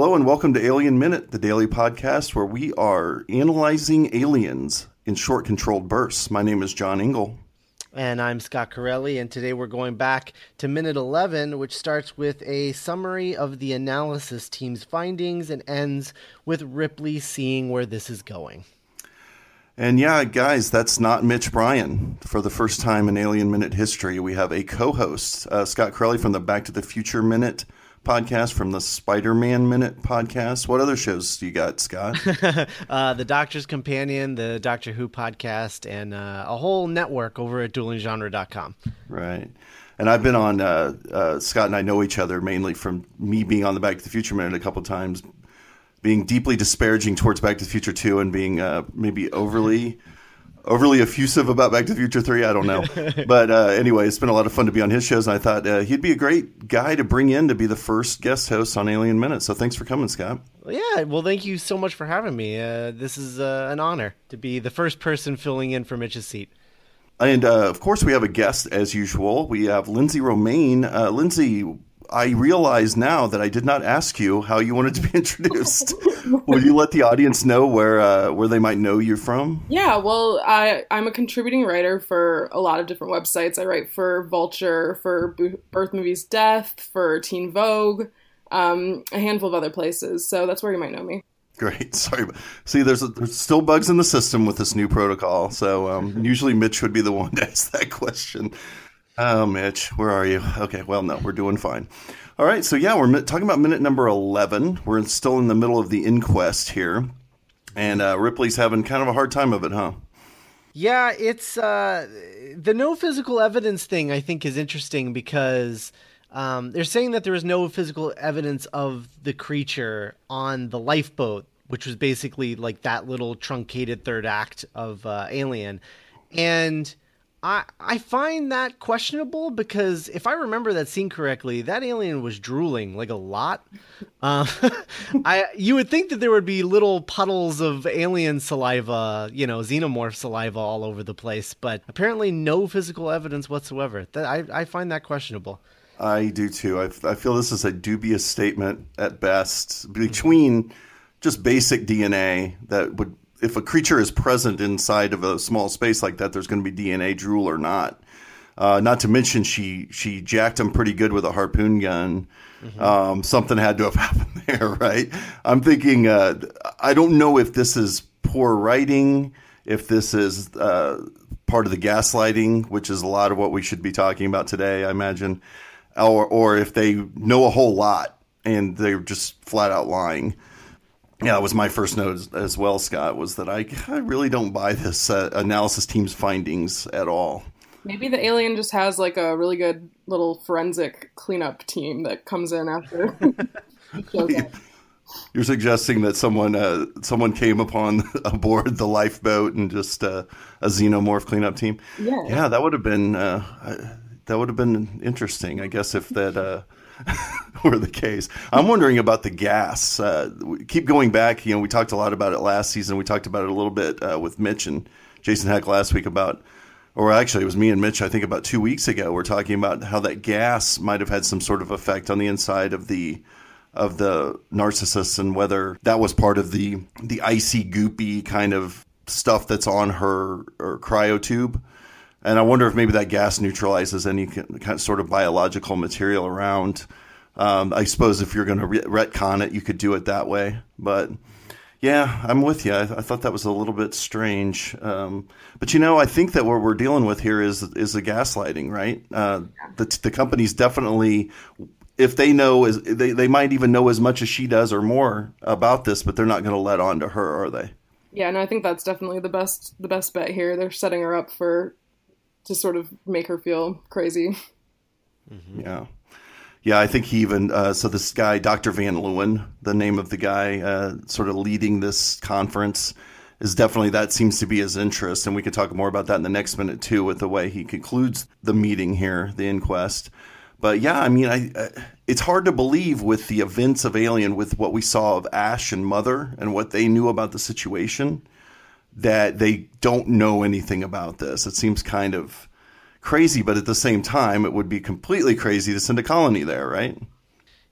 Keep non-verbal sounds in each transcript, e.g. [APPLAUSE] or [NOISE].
Hello and welcome to Alien Minute, the daily podcast where we are analyzing aliens in short controlled bursts. My name is John Ingle. And I'm Scott Carelli, and today we're going back to minute 11, which starts with a summary of the analysis team's findings and ends with Ripley seeing where this is going. And yeah, guys, that's not Mitch Bryan. For the first time in Alien Minute history, we have a co host, uh, Scott Carelli from the Back to the Future Minute podcast from the Spider Man Minute podcast. What other shows do you got, Scott? [LAUGHS] uh, the Doctor's Companion, the Doctor Who podcast, and uh, a whole network over at duelinggenre.com. Right. And I've been on, uh, uh, Scott and I know each other mainly from me being on the Back to the Future Minute a couple times, being deeply disparaging towards Back to the Future 2 and being uh, maybe overly overly effusive about Back to the Future 3. I don't know. [LAUGHS] but uh, anyway, it's been a lot of fun to be on his shows. And I thought uh, he'd be a great guy to bring in to be the first guest host on Alien Minute. So thanks for coming, Scott. Yeah. Well, thank you so much for having me. Uh, this is uh, an honor to be the first person filling in for Mitch's seat. And uh, of course, we have a guest as usual. We have Lindsey Romain. Uh, Lindsey, I realize now that I did not ask you how you wanted to be [LAUGHS] introduced. Will you let the audience know where uh, where they might know you from? Yeah, well, I I'm a contributing writer for a lot of different websites. I write for Vulture, for Birth Movies Death, for Teen Vogue, um, a handful of other places. So that's where you might know me. Great. [LAUGHS] Sorry. See, there's, a, there's still bugs in the system with this new protocol. So um, usually Mitch would be the one [LAUGHS] to ask that question. Oh, Mitch, where are you? Okay, well, no, we're doing fine. All right, so yeah, we're talking about minute number 11. We're still in the middle of the inquest here. And uh, Ripley's having kind of a hard time of it, huh? Yeah, it's uh, the no physical evidence thing, I think, is interesting because um, they're saying that there was no physical evidence of the creature on the lifeboat, which was basically like that little truncated third act of uh, Alien. And I I find that questionable because if I remember that scene correctly, that alien was drooling like a lot. Uh, [LAUGHS] I you would think that there would be little puddles of alien saliva, you know, xenomorph saliva all over the place, but apparently no physical evidence whatsoever. That I I find that questionable. I do too. I, I feel this is a dubious statement at best between just basic DNA that would if a creature is present inside of a small space like that, there's going to be DNA drool or not. Uh, not to mention she she jacked him pretty good with a harpoon gun. Mm-hmm. Um, something had to have [LAUGHS] happened there, right? I'm thinking. Uh, I don't know if this is poor writing, if this is uh, part of the gaslighting, which is a lot of what we should be talking about today. I imagine, or or if they know a whole lot and they're just flat out lying yeah, that was my first note as, well, Scott, was that I, I really don't buy this uh, analysis team's findings at all. Maybe the alien just has like a really good little forensic cleanup team that comes in after. [LAUGHS] [LAUGHS] You're suggesting that someone uh, someone came upon [LAUGHS] aboard the lifeboat and just uh, a xenomorph cleanup team. Yeah, yeah, that would have been uh, that would have been interesting. I guess if that uh, [LAUGHS] were the case. I'm wondering about the gas. Uh, keep going back. You know, we talked a lot about it last season. We talked about it a little bit uh, with Mitch and Jason Heck last week about, or actually, it was me and Mitch. I think about two weeks ago. We're talking about how that gas might have had some sort of effect on the inside of the of the Narcissus and whether that was part of the the icy goopy kind of stuff that's on her, her cryo tube and I wonder if maybe that gas neutralizes any kind of sort of biological material around. Um, I suppose if you're going to re- retcon it, you could do it that way. But yeah, I'm with you. I, I thought that was a little bit strange. Um, but you know, I think that what we're dealing with here is is the gaslighting, right? Uh, the the company's definitely. If they know, is they, they might even know as much as she does or more about this, but they're not going to let on to her, are they? Yeah, and I think that's definitely the best the best bet here. They're setting her up for to sort of make her feel crazy. Mm-hmm. Yeah. Yeah, I think he even uh, so this guy, Dr. Van Leeuwen, the name of the guy, uh, sort of leading this conference, is definitely that seems to be his interest, and we could talk more about that in the next minute too, with the way he concludes the meeting here, the inquest. But yeah, I mean, I, uh, it's hard to believe with the events of Alien, with what we saw of Ash and Mother, and what they knew about the situation that they don't know anything about this. It seems kind of crazy, but at the same time, it would be completely crazy to send a colony there, right?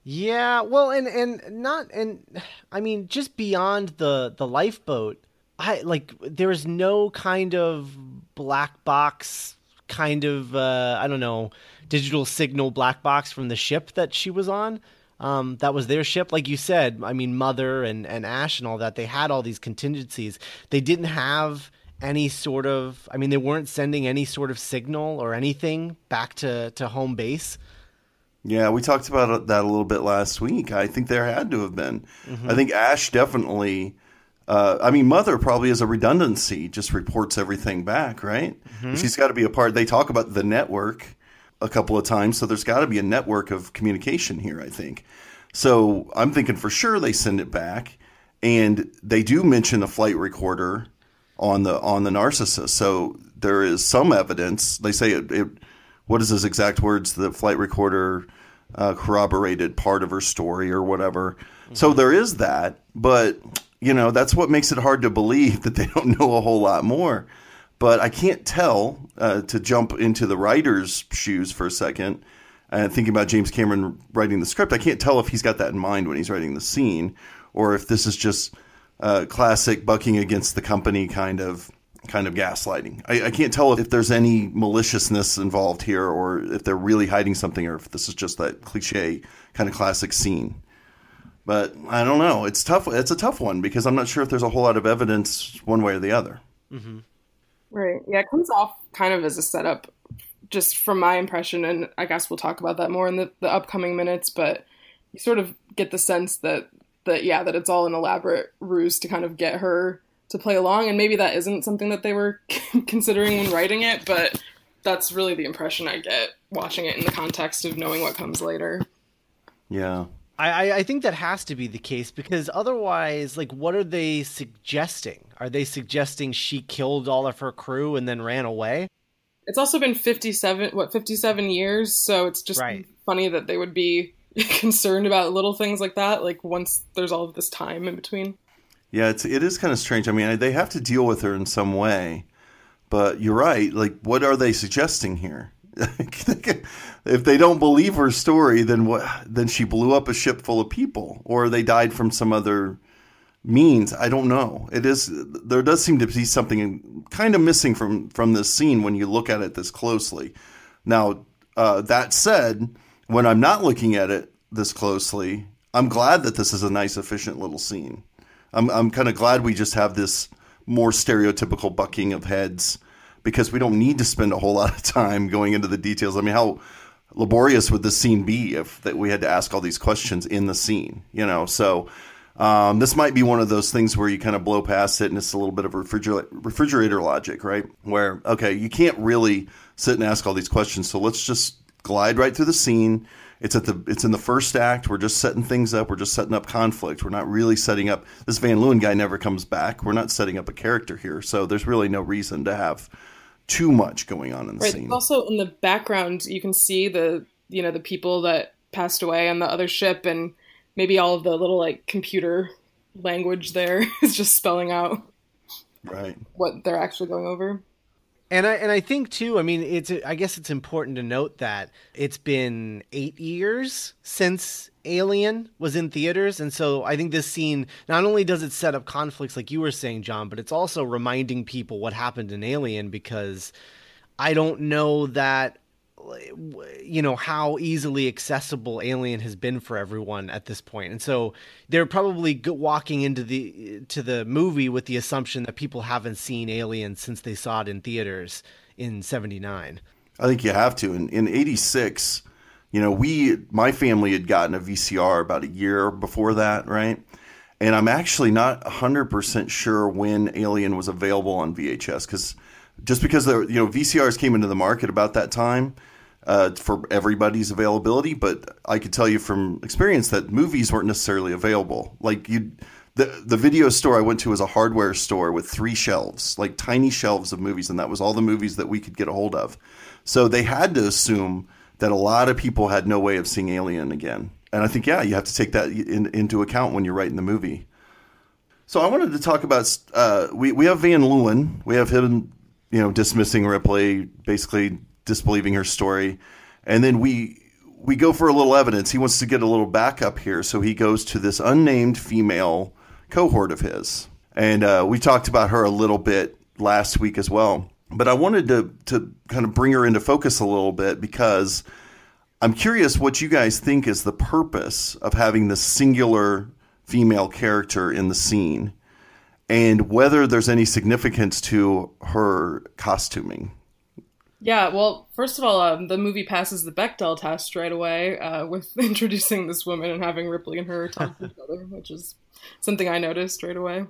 Yeah, well, and and not and I mean just beyond the the lifeboat, I like there is no kind of black box kind of uh, I don't know digital signal black box from the ship that she was on. Um, that was their ship, like you said. I mean, Mother and and Ash and all that. They had all these contingencies. They didn't have any sort of. I mean, they weren't sending any sort of signal or anything back to to home base. Yeah, we talked about that a little bit last week. I think there had to have been. Mm-hmm. I think Ash definitely. Uh, I mean, Mother probably is a redundancy just reports everything back, right? Mm-hmm. She's got to be a part. They talk about the network a couple of times, so there's got to be a network of communication here. I think. So I'm thinking for sure they send it back, and they do mention the flight recorder on the on the Narcissus. So there is some evidence. They say it. it what is his exact words? The flight recorder uh, corroborated part of her story or whatever. Mm-hmm. So there is that, but you know that's what makes it hard to believe [LAUGHS] that they don't know a whole lot more. But I can't tell uh, to jump into the writer's shoes for a second and thinking about James Cameron writing the script. I can't tell if he's got that in mind when he's writing the scene, or if this is just uh, classic bucking against the company kind of kind of gaslighting. I, I, can't tell if there's any maliciousness involved here or if they're really hiding something or if this is just that cliche kind of classic scene. But I don't know. It's tough. It's a tough one because I'm not sure if there's a whole lot of evidence one way or the other. Mm-hmm. Right. Yeah, it comes off kind of as a setup, just from my impression, and I guess we'll talk about that more in the, the upcoming minutes. But you sort of get the sense that that yeah, that it's all an elaborate ruse to kind of get her to play along and maybe that isn't something that they were [LAUGHS] considering when writing it but that's really the impression i get watching it in the context of knowing what comes later yeah I, I think that has to be the case because otherwise, like, what are they suggesting? Are they suggesting she killed all of her crew and then ran away? It's also been fifty-seven, what, fifty-seven years. So it's just right. funny that they would be [LAUGHS] concerned about little things like that. Like once there's all of this time in between. Yeah, it's it is kind of strange. I mean, they have to deal with her in some way, but you're right. Like, what are they suggesting here? [LAUGHS] if they don't believe her story, then what? Then she blew up a ship full of people, or they died from some other means. I don't know. It is there does seem to be something kind of missing from from this scene when you look at it this closely. Now, uh, that said, when I'm not looking at it this closely, I'm glad that this is a nice, efficient little scene. I'm I'm kind of glad we just have this more stereotypical bucking of heads because we don't need to spend a whole lot of time going into the details. I mean, how laborious would this scene be if that we had to ask all these questions in the scene? You know, so. Um, this might be one of those things where you kind of blow past it and it's a little bit of refrigerator, refrigerator logic, right? Where, okay, you can't really sit and ask all these questions. So let's just glide right through the scene. It's at the it's in the first act. We're just setting things up. We're just setting up conflict. We're not really setting up this Van Leeuwen guy never comes back. We're not setting up a character here. So there's really no reason to have too much going on in the right. scene. Also in the background you can see the you know the people that passed away on the other ship and maybe all of the little like computer language there [LAUGHS] is just spelling out right what they're actually going over. And I and I think too. I mean, it's I guess it's important to note that it's been eight years since Alien was in theaters, and so I think this scene not only does it set up conflicts like you were saying, John, but it's also reminding people what happened in Alien because I don't know that you know how easily accessible alien has been for everyone at this point. And so they're probably walking into the to the movie with the assumption that people haven't seen alien since they saw it in theaters in 79 i think you have to. In, in 86 you know we my family had gotten a vcr about a year before that right? And i'm actually not 100% sure when alien was available on vhs because just because the you know VCRs came into the market about that time, uh, for everybody's availability, but I could tell you from experience that movies weren't necessarily available. Like you, the the video store I went to was a hardware store with three shelves, like tiny shelves of movies, and that was all the movies that we could get a hold of. So they had to assume that a lot of people had no way of seeing Alien again, and I think yeah, you have to take that in, into account when you're writing the movie. So I wanted to talk about uh, we we have Van Leeuwen, we have him, you know, dismissing Ripley, basically disbelieving her story, and then we we go for a little evidence. He wants to get a little backup here, so he goes to this unnamed female cohort of his, and uh, we talked about her a little bit last week as well. But I wanted to to kind of bring her into focus a little bit because I'm curious what you guys think is the purpose of having this singular female character in the scene, and whether there's any significance to her costuming. Yeah, well, first of all, um, the movie passes the Bechdel test right away uh, with [LAUGHS] introducing this woman and having Ripley and her talk to each other, which is something I noticed right away.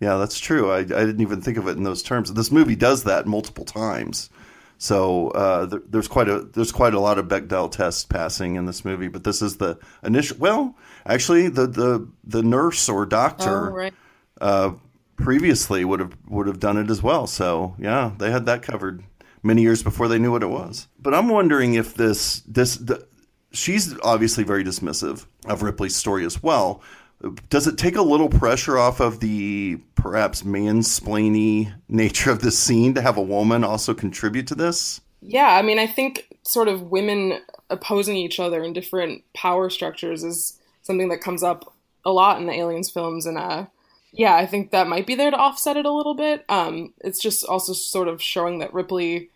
Yeah, that's true. I, I didn't even think of it in those terms. This movie does that multiple times. So uh, there, there's quite a there's quite a lot of Bechdel tests passing in this movie, but this is the initial. Well, actually, the the, the nurse or doctor Oh, right. Uh, previously would have would have done it as well. So yeah, they had that covered many years before they knew what it was. But I'm wondering if this this the, she's obviously very dismissive of Ripley's story as well. Does it take a little pressure off of the perhaps mansplainy nature of the scene to have a woman also contribute to this? Yeah, I mean, I think sort of women opposing each other in different power structures is something that comes up a lot in the aliens films, and uh, yeah, I think that might be there to offset it a little bit. Um, it's just also sort of showing that Ripley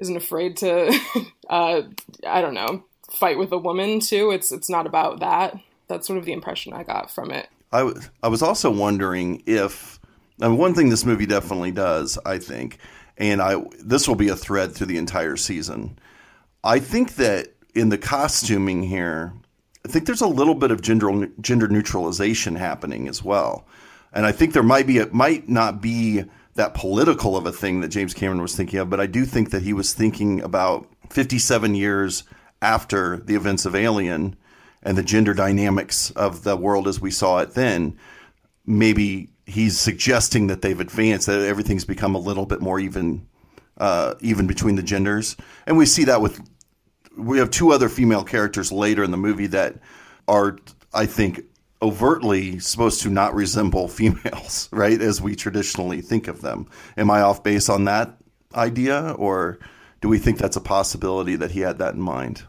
isn't afraid to, [LAUGHS] uh, I don't know, fight with a woman too. It's it's not about that. That's sort of the impression I got from it. I, was also wondering if one thing this movie definitely does, I think, and I this will be a thread through the entire season. I think that in the costuming here, I think there's a little bit of gender gender neutralization happening as well, and I think there might be it might not be that political of a thing that James Cameron was thinking of, but I do think that he was thinking about 57 years after the events of Alien and the gender dynamics of the world as we saw it then, maybe he's suggesting that they've advanced, that everything's become a little bit more even, uh, even between the genders, and we see that with we have two other female characters later in the movie that are, I think, overtly supposed to not resemble [LAUGHS] females, right? As we traditionally think of them. Am I off base on that idea, or do we think that's a possibility that he had that in mind?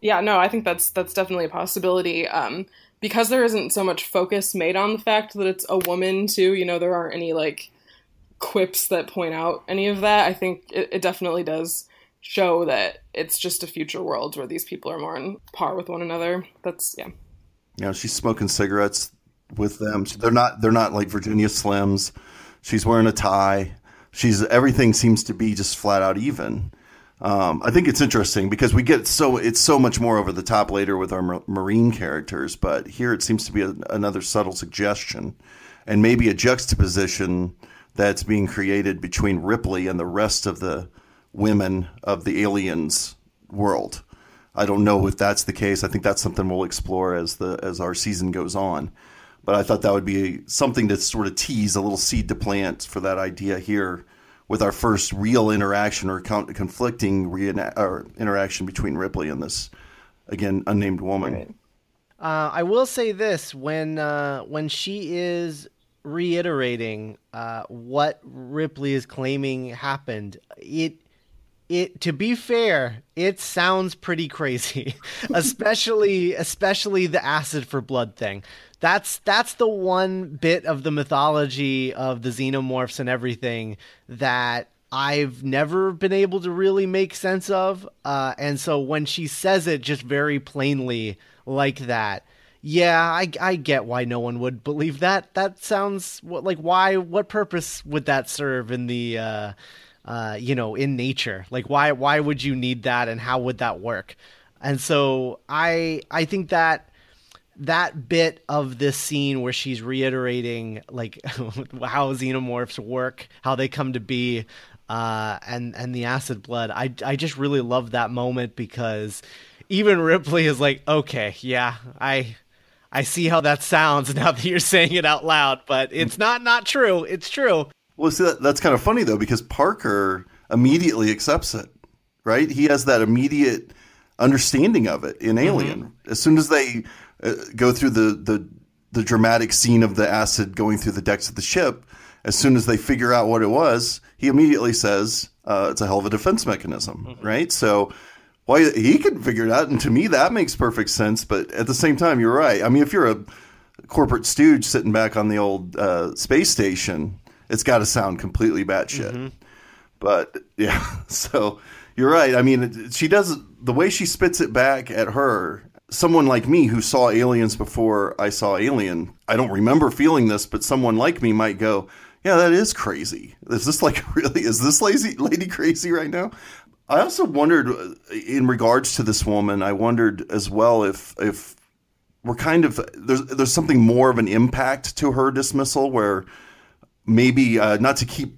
Yeah, no, I think that's that's definitely a possibility. Um, because there isn't so much focus made on the fact that it's a woman too. You know, there aren't any like quips that point out any of that. I think it, it definitely does show that it's just a future world where these people are more on par with one another. That's yeah. You know, she's smoking cigarettes with them. They're not they're not like Virginia Slims. She's wearing a tie. She's everything seems to be just flat out even. Um, I think it's interesting because we get so it's so much more over the top later with our mar- marine characters, but here it seems to be a, another subtle suggestion and maybe a juxtaposition that's being created between Ripley and the rest of the women of the aliens world. I don't know if that's the case. I think that's something we'll explore as the as our season goes on. But I thought that would be something to sort of tease a little seed to plant for that idea here with our first real interaction or con- conflicting reina- or interaction between Ripley and this again unnamed woman. Uh, I will say this: when uh, when she is reiterating uh, what Ripley is claiming happened, it it to be fair, it sounds pretty crazy, [LAUGHS] especially especially the acid for blood thing. That's that's the one bit of the mythology of the xenomorphs and everything that I've never been able to really make sense of. Uh, and so when she says it just very plainly like that, yeah, I, I get why no one would believe that. That sounds like why? What purpose would that serve in the, uh, uh, you know, in nature? Like why why would you need that, and how would that work? And so I I think that that bit of this scene where she's reiterating like [LAUGHS] how xenomorphs work, how they come to be, uh, and and the acid blood. I I just really love that moment because even Ripley is like, okay, yeah, I I see how that sounds [LAUGHS] now that you're saying it out loud, but it's not not true. It's true. Well, see, that, that's kind of funny though because Parker immediately accepts it, right? He has that immediate understanding of it in Alien. As soon as they uh, go through the, the the dramatic scene of the acid going through the decks of the ship, as soon as they figure out what it was, he immediately says uh, it's a hell of a defense mechanism, right? So Why he could figure it out, and to me that makes perfect sense. But at the same time, you're right. I mean, if you're a corporate stooge sitting back on the old uh, space station, it's got to sound completely batshit. Mm-hmm. But yeah, [LAUGHS] so you're right. I mean, she does the way she spits it back at her. Someone like me who saw aliens before I saw Alien, I don't remember feeling this, but someone like me might go, "Yeah, that is crazy. Is this like [LAUGHS] really? Is this lazy lady crazy right now?" I also wondered, uh, in regards to this woman, I wondered as well if if we're kind of there's there's something more of an impact to her dismissal where maybe uh, not to keep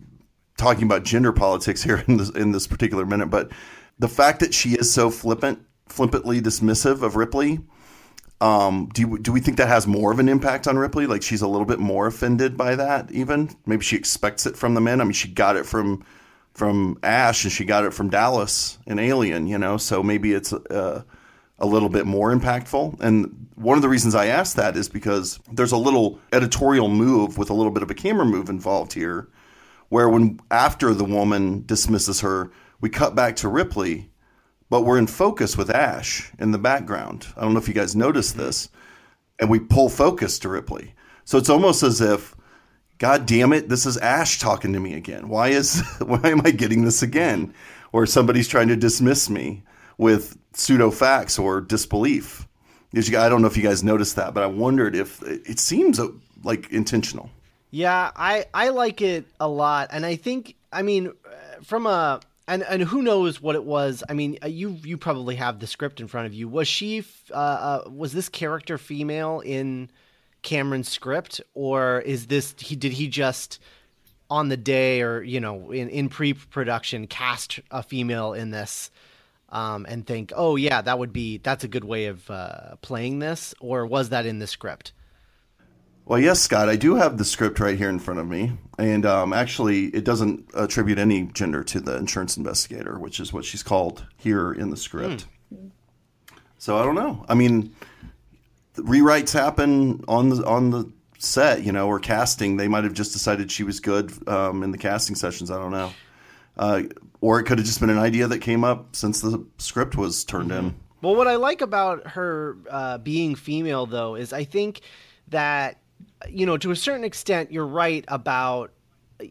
talking about gender politics here [LAUGHS] in this in this particular minute, but the fact that she is so flippant, flippantly dismissive of Ripley. Um, do do we think that has more of an impact on Ripley? Like she's a little bit more offended by that, even maybe she expects it from the men. I mean, she got it from from Ash and she got it from Dallas and Alien, you know. So maybe it's uh, a little bit more impactful. And one of the reasons I asked that is because there's a little editorial move with a little bit of a camera move involved here, where when after the woman dismisses her, we cut back to Ripley, but we're in focus with Ash in the background. I don't know if you guys noticed this, and we pull focus to Ripley. So it's almost as if, God damn it, this is Ash talking to me again. Why is [LAUGHS] why am I getting this again? Or somebody's trying to dismiss me with pseudo facts or disbelief. I don't know if you guys noticed that, but I wondered if it seems uh, like intentional. Yeah, I I like it a lot, and I think I mean from a and and who knows what it was. I mean, uh, you you probably have the script in front of you. Was she uh, uh, was this character female in Cameron's script, or is this he did he just on the day or you know in in pre production cast a female in this? Um, and think, oh yeah, that would be that's a good way of uh, playing this, or was that in the script? Well, yes, Scott, I do have the script right here in front of me, and um, actually, it doesn't attribute any gender to the insurance investigator, which is what she's called here in the script. Mm. So I don't know. I mean, rewrites happen on the on the set, you know, or casting. They might have just decided she was good um, in the casting sessions. I don't know. Uh, or it could have just been an idea that came up since the script was turned mm-hmm. in. Well, what I like about her uh, being female, though, is I think that, you know, to a certain extent, you're right about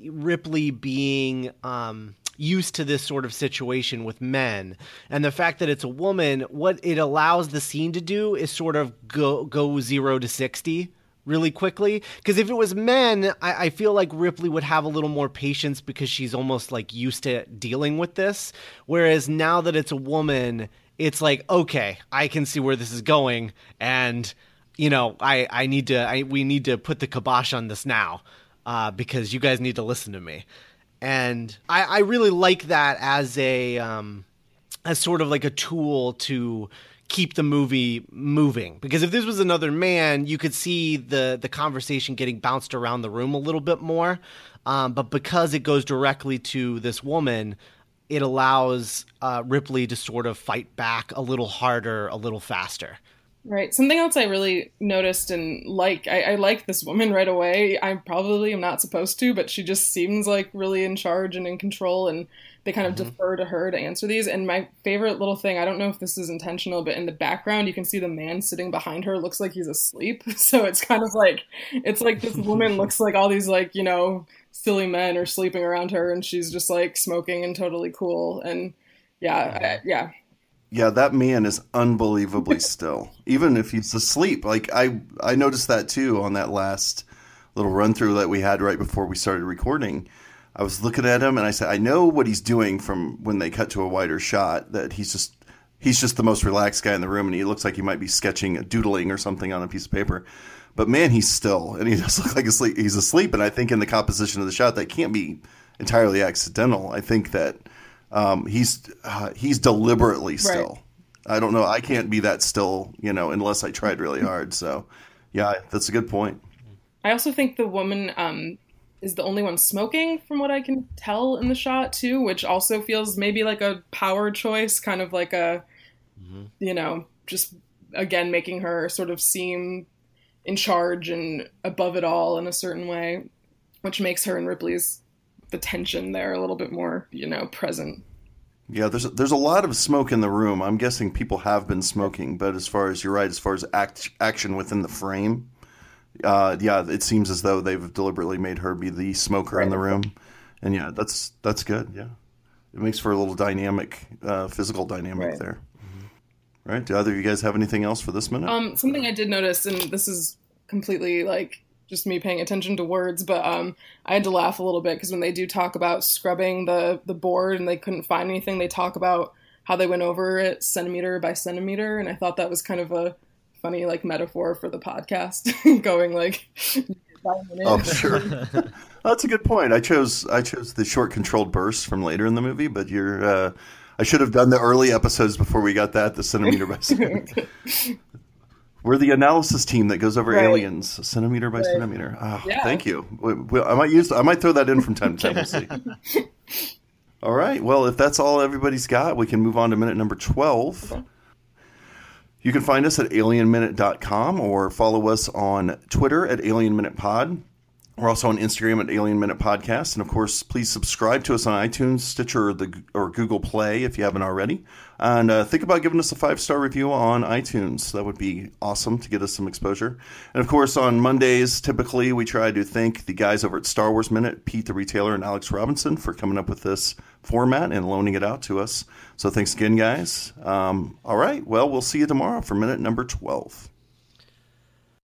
Ripley being um, used to this sort of situation with men. And the fact that it's a woman, what it allows the scene to do is sort of go, go zero to 60 really quickly. Because if it was men, I, I, feel like Ripley would have a little more patience because she's almost like used to dealing with this. Whereas now that it's a woman, it's like, okay, I can see where this is going. And, you know, I, I need to, I, we need to put the kibosh on this now uh, because you guys need to listen to me. And I, I really like that as a, um, as sort of like a tool to keep the movie moving because if this was another man you could see the the conversation getting bounced around the room a little bit more um, but because it goes directly to this woman it allows uh, ripley to sort of fight back a little harder a little faster Right. Something else I really noticed and like, I, I, like this woman right away. I probably am not supposed to, but she just seems like really in charge and in control, and they kind of mm-hmm. defer to her to answer these. And my favorite little thing, I don't know if this is intentional, but in the background, you can see the man sitting behind her looks like he's asleep. [LAUGHS] So it's kind of like, it's like this woman looks like all these, like, you know, silly men are sleeping around her, and she's just like smoking and totally cool. And yeah, I, yeah, yeah, that man is unbelievably [LAUGHS] still, even if he's asleep. Like I, I noticed that too on that last little run through that we had right before we started recording. I was looking at him and I said, I know what he's doing from when they cut to a wider shot. That he's just, he's just the most relaxed guy in the room, and he looks like he might be sketching, doodling or something on a piece of paper. But man, he's still, and he [LAUGHS] does look like asleep. He's asleep, and I think in the composition of the shot, that can't be entirely accidental. I think that um, he's uh, he's deliberately still. Right. I don't know. I can't be that still, you know, unless I tried really hard. So, yeah, that's a good point. I also think the woman um, is the only one smoking, from what I can tell in the shot too, which also feels maybe like a power choice, kind of like a, mm-hmm. you know, just again making her sort of seem in charge and above it all in a certain way, which makes her and Ripley's the tension there a little bit more, you know, present. Yeah, there's there's a lot of smoke in the room. I'm guessing people have been smoking, but as far as you're right, as far as act, action within the frame, uh, yeah, it seems as though they've deliberately made her be the smoker right. in the room, and yeah, that's that's good. Yeah, it makes for a little dynamic, uh, physical dynamic right. there. Mm-hmm. Right? Do either of you guys have anything else for this minute? Um, something I did notice, and this is completely like just me paying attention to words, but um, I had to laugh a little bit because when they do talk about scrubbing the the board and they couldn't find anything, they talk about how they went over it centimeter by centimeter, and I thought that was kind of a funny like metaphor for the podcast, [LAUGHS] going like. oh sure, [LAUGHS] that's a good point. I chose I chose the short controlled bursts from later in the movie, but you're. Uh, I should have done the early episodes before we got that, the centimeter by [LAUGHS] centimeter. We're the analysis team that goes over right. aliens centimeter by right. centimeter. Oh, yeah. Thank you. I might use. I might throw that in from time to time. We'll see. all right. Well, if that's all everybody's got, we can move on to minute number twelve. Okay. You can find us at alienminute.com or follow us on Twitter at alienminutepod. We're also on Instagram at Alien Minute Podcast, and of course, please subscribe to us on iTunes, Stitcher, or, the, or Google Play if you haven't already. And uh, think about giving us a five star review on iTunes. That would be awesome to get us some exposure. And of course, on Mondays, typically we try to thank the guys over at Star Wars Minute, Pete the Retailer, and Alex Robinson for coming up with this format and loaning it out to us. So thanks again, guys. Um, all right. Well, we'll see you tomorrow for minute number 12.